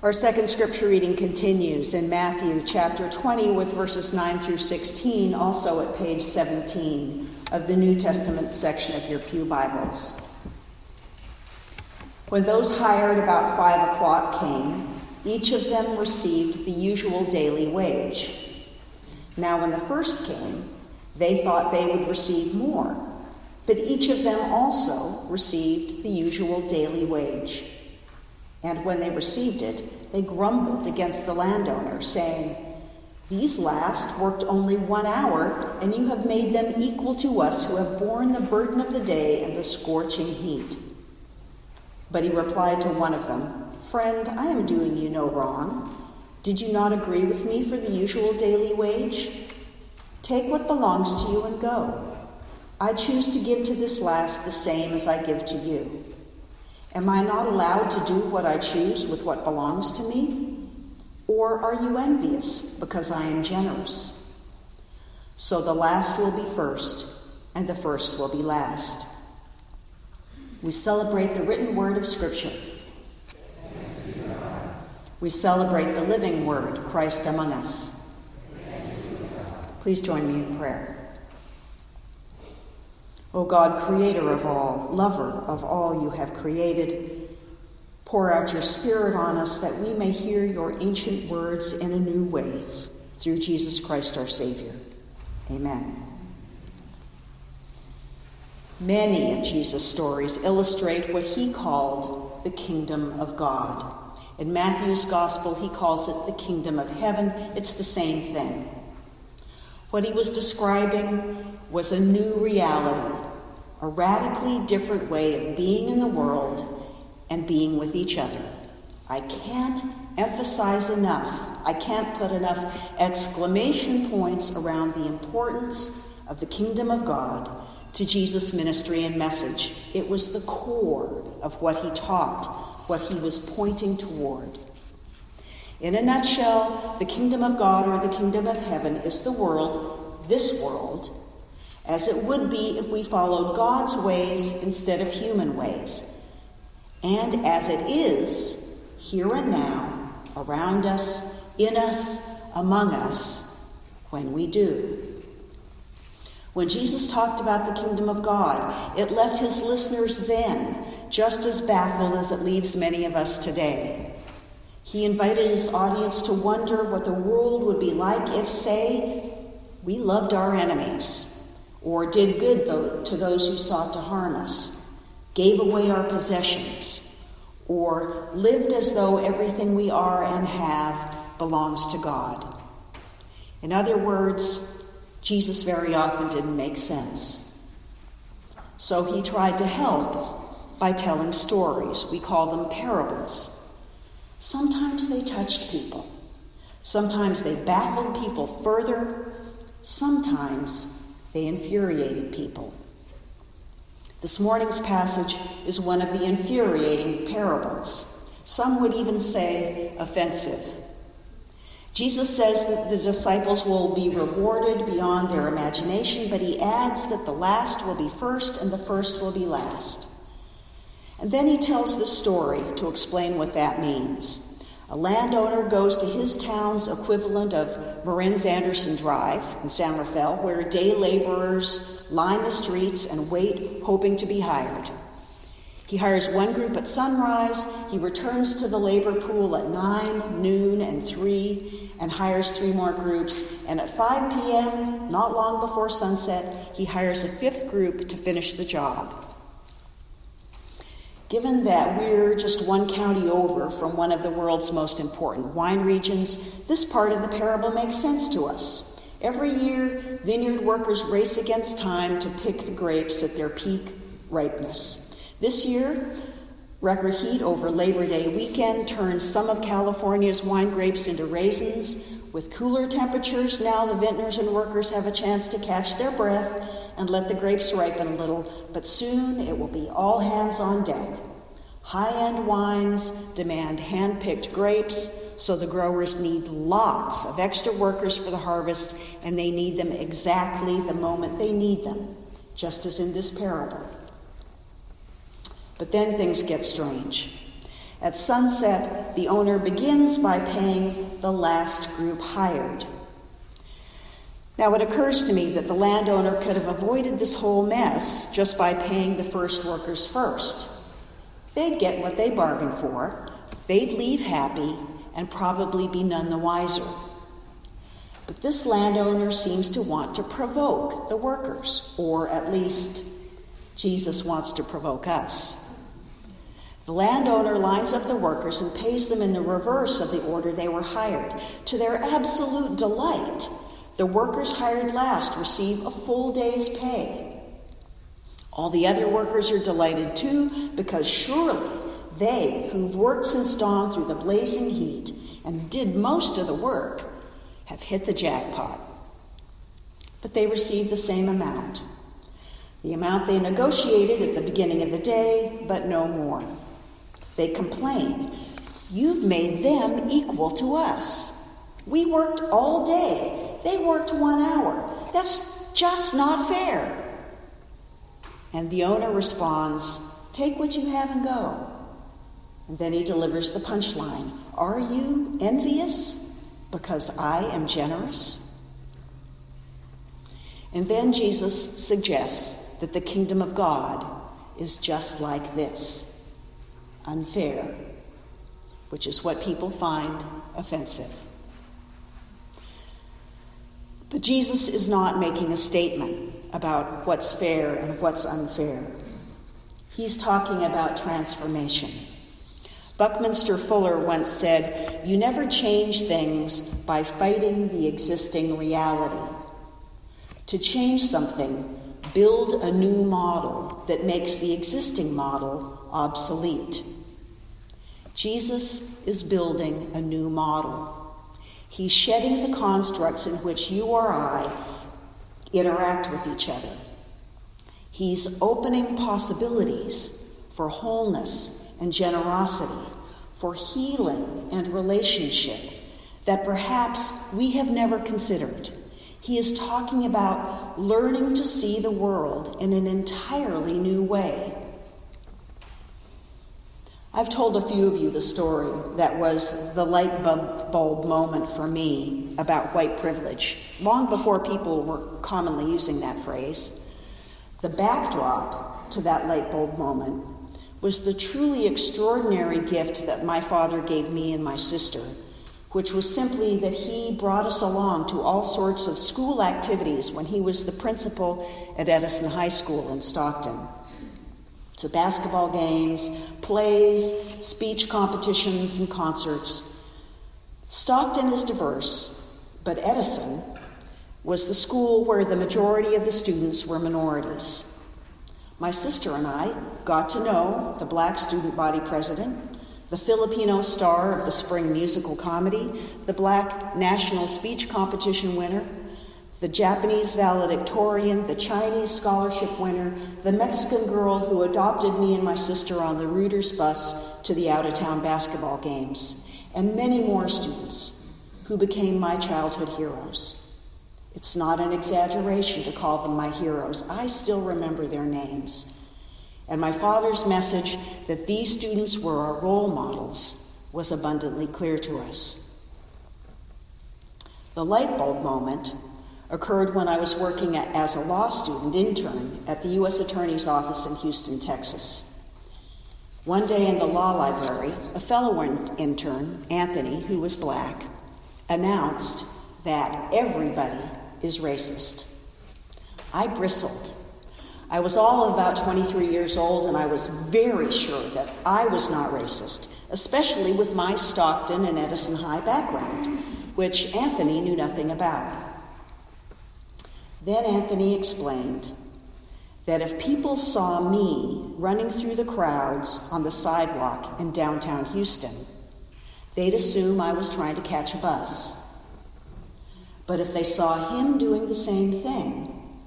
Our second scripture reading continues in Matthew chapter 20 with verses 9 through 16, also at page 17 of the New Testament section of your Pew Bibles. When those hired about five o'clock came, each of them received the usual daily wage. Now, when the first came, they thought they would receive more, but each of them also received the usual daily wage. And when they received it, they grumbled against the landowner, saying, These last worked only one hour, and you have made them equal to us who have borne the burden of the day and the scorching heat. But he replied to one of them, Friend, I am doing you no wrong. Did you not agree with me for the usual daily wage? Take what belongs to you and go. I choose to give to this last the same as I give to you. Am I not allowed to do what I choose with what belongs to me? Or are you envious because I am generous? So the last will be first, and the first will be last. We celebrate the written word of Scripture. We celebrate the living word, Christ among us. Please join me in prayer. O God, creator of all, lover of all you have created, pour out your Spirit on us that we may hear your ancient words in a new way through Jesus Christ our Savior. Amen. Many of Jesus' stories illustrate what he called the kingdom of God. In Matthew's gospel, he calls it the kingdom of heaven. It's the same thing. What he was describing was a new reality, a radically different way of being in the world and being with each other. I can't emphasize enough, I can't put enough exclamation points around the importance of the kingdom of God to Jesus' ministry and message. It was the core of what he taught, what he was pointing toward. In a nutshell, the kingdom of God or the kingdom of heaven is the world, this world, as it would be if we followed God's ways instead of human ways, and as it is here and now, around us, in us, among us, when we do. When Jesus talked about the kingdom of God, it left his listeners then just as baffled as it leaves many of us today. He invited his audience to wonder what the world would be like if, say, we loved our enemies, or did good to those who sought to harm us, gave away our possessions, or lived as though everything we are and have belongs to God. In other words, Jesus very often didn't make sense. So he tried to help by telling stories. We call them parables. Sometimes they touched people. Sometimes they baffled people further. Sometimes they infuriated people. This morning's passage is one of the infuriating parables. Some would even say offensive. Jesus says that the disciples will be rewarded beyond their imagination, but he adds that the last will be first and the first will be last. And then he tells the story to explain what that means. A landowner goes to his town's equivalent of Marin's Andersen Drive in San Rafael, where day laborers line the streets and wait, hoping to be hired. He hires one group at sunrise, he returns to the labor pool at 9, noon, and 3, and hires three more groups. And at 5 p.m., not long before sunset, he hires a fifth group to finish the job. Given that we're just one county over from one of the world's most important wine regions, this part of the parable makes sense to us. Every year, vineyard workers race against time to pick the grapes at their peak ripeness. This year, record heat over Labor Day weekend turned some of California's wine grapes into raisins. With cooler temperatures, now the vintners and workers have a chance to catch their breath and let the grapes ripen a little, but soon it will be all hands on deck. High end wines demand hand picked grapes, so the growers need lots of extra workers for the harvest, and they need them exactly the moment they need them, just as in this parable. But then things get strange. At sunset, the owner begins by paying the last group hired. Now, it occurs to me that the landowner could have avoided this whole mess just by paying the first workers first. They'd get what they bargained for, they'd leave happy, and probably be none the wiser. But this landowner seems to want to provoke the workers, or at least Jesus wants to provoke us. The landowner lines up the workers and pays them in the reverse of the order they were hired. To their absolute delight, the workers hired last receive a full day's pay. All the other workers are delighted too, because surely they, who've worked since dawn through the blazing heat and did most of the work, have hit the jackpot. But they receive the same amount. The amount they negotiated at the beginning of the day, but no more. They complain. You've made them equal to us. We worked all day. They worked one hour. That's just not fair. And the owner responds, Take what you have and go. And then he delivers the punchline Are you envious because I am generous? And then Jesus suggests that the kingdom of God is just like this unfair, which is what people find offensive. But Jesus is not making a statement about what's fair and what's unfair. He's talking about transformation. Buckminster Fuller once said, You never change things by fighting the existing reality. To change something, build a new model that makes the existing model obsolete. Jesus is building a new model. He's shedding the constructs in which you or I interact with each other. He's opening possibilities for wholeness and generosity, for healing and relationship that perhaps we have never considered. He is talking about learning to see the world in an entirely new way. I've told a few of you the story that was the light bulb moment for me about white privilege, long before people were commonly using that phrase. The backdrop to that light bulb moment was the truly extraordinary gift that my father gave me and my sister, which was simply that he brought us along to all sorts of school activities when he was the principal at Edison High School in Stockton to basketball games, plays, speech competitions, and concerts. Stockton is diverse, but Edison was the school where the majority of the students were minorities. My sister and I got to know the black student body president, the Filipino star of the spring musical comedy, the black national speech competition winner, the Japanese valedictorian, the Chinese scholarship winner, the Mexican girl who adopted me and my sister on the rooters bus to the out of town basketball games, and many more students who became my childhood heroes. It's not an exaggeration to call them my heroes. I still remember their names. And my father's message that these students were our role models was abundantly clear to us. The light bulb moment occurred when I was working as a law student intern at the U.S. Attorney's Office in Houston, Texas. One day in the law library, a fellow intern, Anthony, who was black, announced that everybody is racist. I bristled. I was all about 23 years old, and I was very sure that I was not racist, especially with my Stockton and Edison High background, which Anthony knew nothing about. Then Anthony explained that if people saw me running through the crowds on the sidewalk in downtown Houston, they'd assume I was trying to catch a bus. But if they saw him doing the same thing,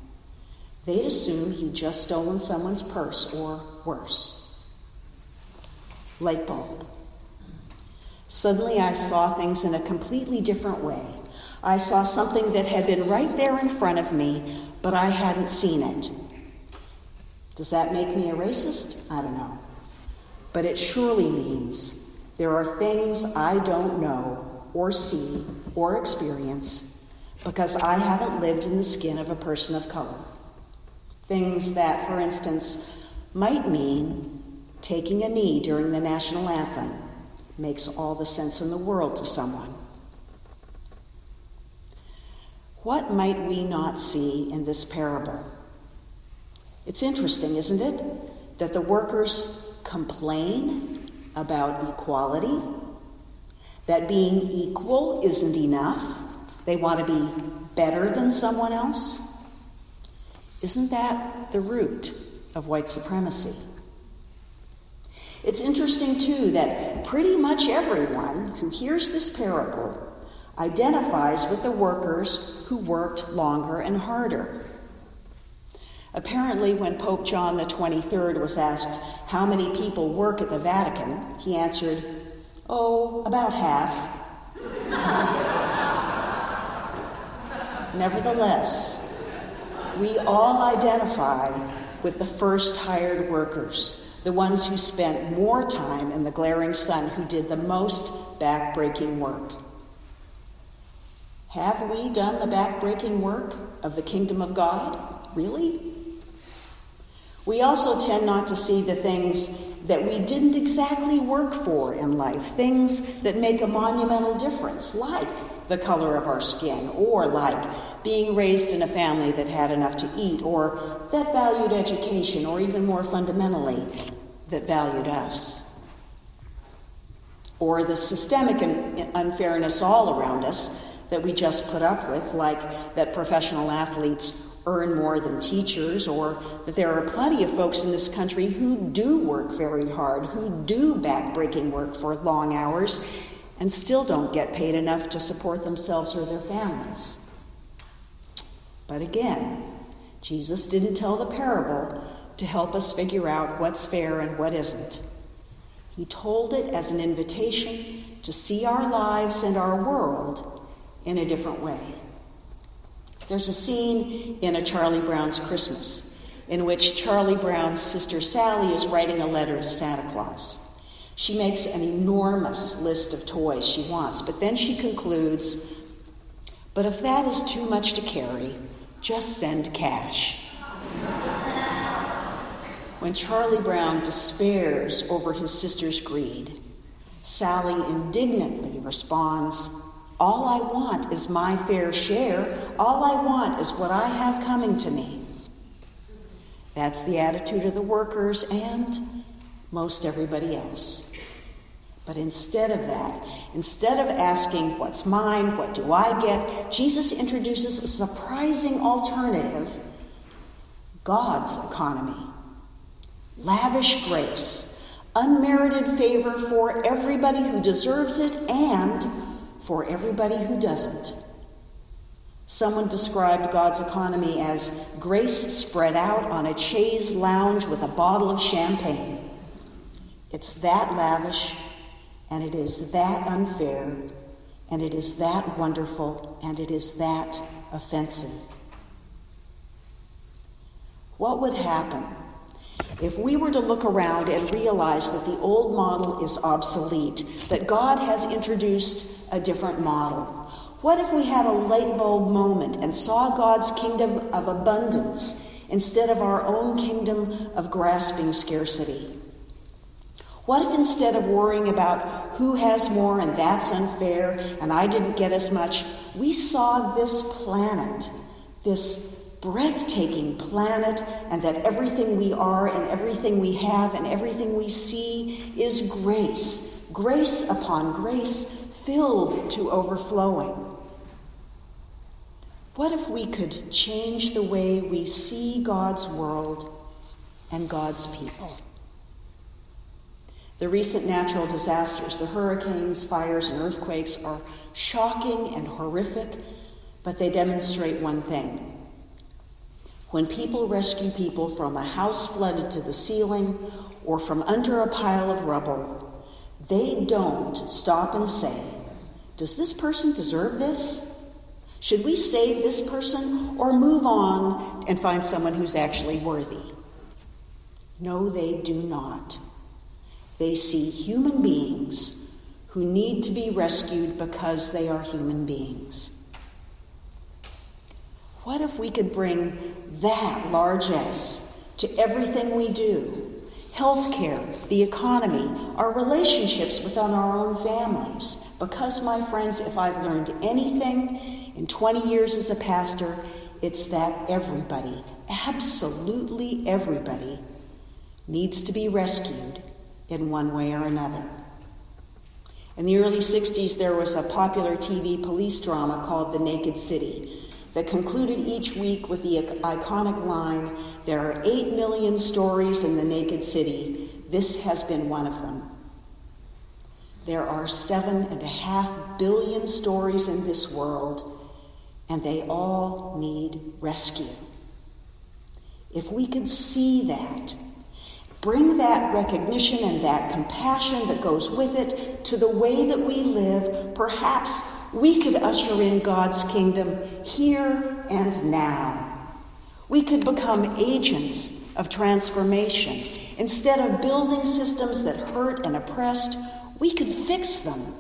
they'd assume he'd just stolen someone's purse or worse. Light bulb. Suddenly I saw things in a completely different way. I saw something that had been right there in front of me, but I hadn't seen it. Does that make me a racist? I don't know. but it surely means there are things I don't know or see or experience because I haven't lived in the skin of a person of color. Things that, for instance, might mean taking a knee during the national anthem makes all the sense in the world to someone. What might we not see in this parable? It's interesting, isn't it, that the workers complain about equality, that being equal isn't enough, they want to be better than someone else. Isn't that the root of white supremacy? It's interesting, too, that pretty much everyone who hears this parable identifies with the workers who worked longer and harder. Apparently, when Pope John 23rd was asked how many people work at the Vatican, he answered, Oh, about half. Nevertheless, we all identify with the first hired workers, the ones who spent more time in the glaring sun, who did the most back-breaking work. Have we done the back-breaking work of the kingdom of God? Really? We also tend not to see the things that we didn't exactly work for in life, things that make a monumental difference, like the color of our skin, or like being raised in a family that had enough to eat, or that valued education, or even more fundamentally, that valued us. Or the systemic unfairness all around us that we just put up with, like that professional athletes earn more than teachers, or that there are plenty of folks in this country who do work very hard, who do backbreaking work for long hours, and still don't get paid enough to support themselves or their families. But again, Jesus didn't tell the parable to help us figure out what's fair and what isn't. He told it as an invitation to see our lives and our world in a different way. There's a scene in A Charlie Brown's Christmas in which Charlie Brown's sister Sally is writing a letter to Santa Claus. She makes an enormous list of toys she wants, but then she concludes, But if that is too much to carry, just send cash. when Charlie Brown despairs over his sister's greed, Sally indignantly responds, all I want is my fair share. All I want is what I have coming to me. That's the attitude of the workers and most everybody else. But instead of that, instead of asking, What's mine? What do I get? Jesus introduces a surprising alternative God's economy. Lavish grace, unmerited favor for everybody who deserves it and for everybody who doesn't. Someone described God's economy as grace spread out on a chaise lounge with a bottle of champagne. It's that lavish, and it is that unfair, and it is that wonderful, and it is that offensive. What would happen if we were to look around and realize that the old model is obsolete, that God has introduced a different model? What if we had a light bulb moment and saw God's kingdom of abundance instead of our own kingdom of grasping scarcity? What if instead of worrying about who has more and that's unfair and I didn't get as much, we saw this planet, this breathtaking planet, and that everything we are and everything we have and everything we see is grace, grace upon grace filled to overflowing. What if we could change the way we see God's world and God's people? The recent natural disasters, the hurricanes, fires, and earthquakes, are shocking and horrific, but they demonstrate one thing. When people rescue people from a house flooded to the ceiling or from under a pile of rubble, they don't stop and say, Does this person deserve this? Should we save this person or move on and find someone who's actually worthy? No, they do not. They see human beings who need to be rescued because they are human beings. What if we could bring that largesse to everything we do? Healthcare, the economy, our relationships within our own families. Because, my friends, if I've learned anything in 20 years as a pastor, it's that everybody, absolutely everybody, needs to be rescued in one way or another. In the early 60s, there was a popular TV police drama called The Naked City that concluded each week with the iconic line There are 8 million stories in the naked city. This has been one of them. There are seven and a half billion stories in this world, and they all need rescue. If we could see that, bring that recognition and that compassion that goes with it to the way that we live, perhaps we could usher in God's kingdom here and now. We could become agents of transformation. Instead of building systems that hurt and oppressed, we could fix them.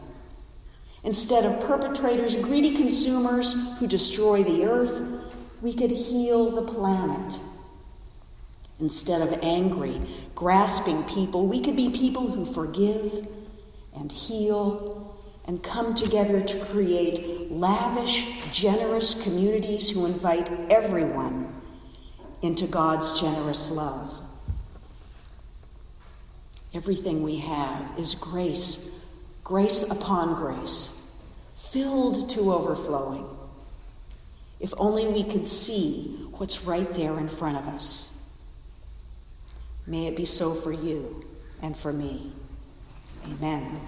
Instead of perpetrators, greedy consumers who destroy the earth, we could heal the planet. Instead of angry, grasping people, we could be people who forgive and heal and come together to create lavish, generous communities who invite everyone into God's generous love. Everything we have is grace, grace upon grace, filled to overflowing. If only we could see what's right there in front of us. May it be so for you and for me. Amen.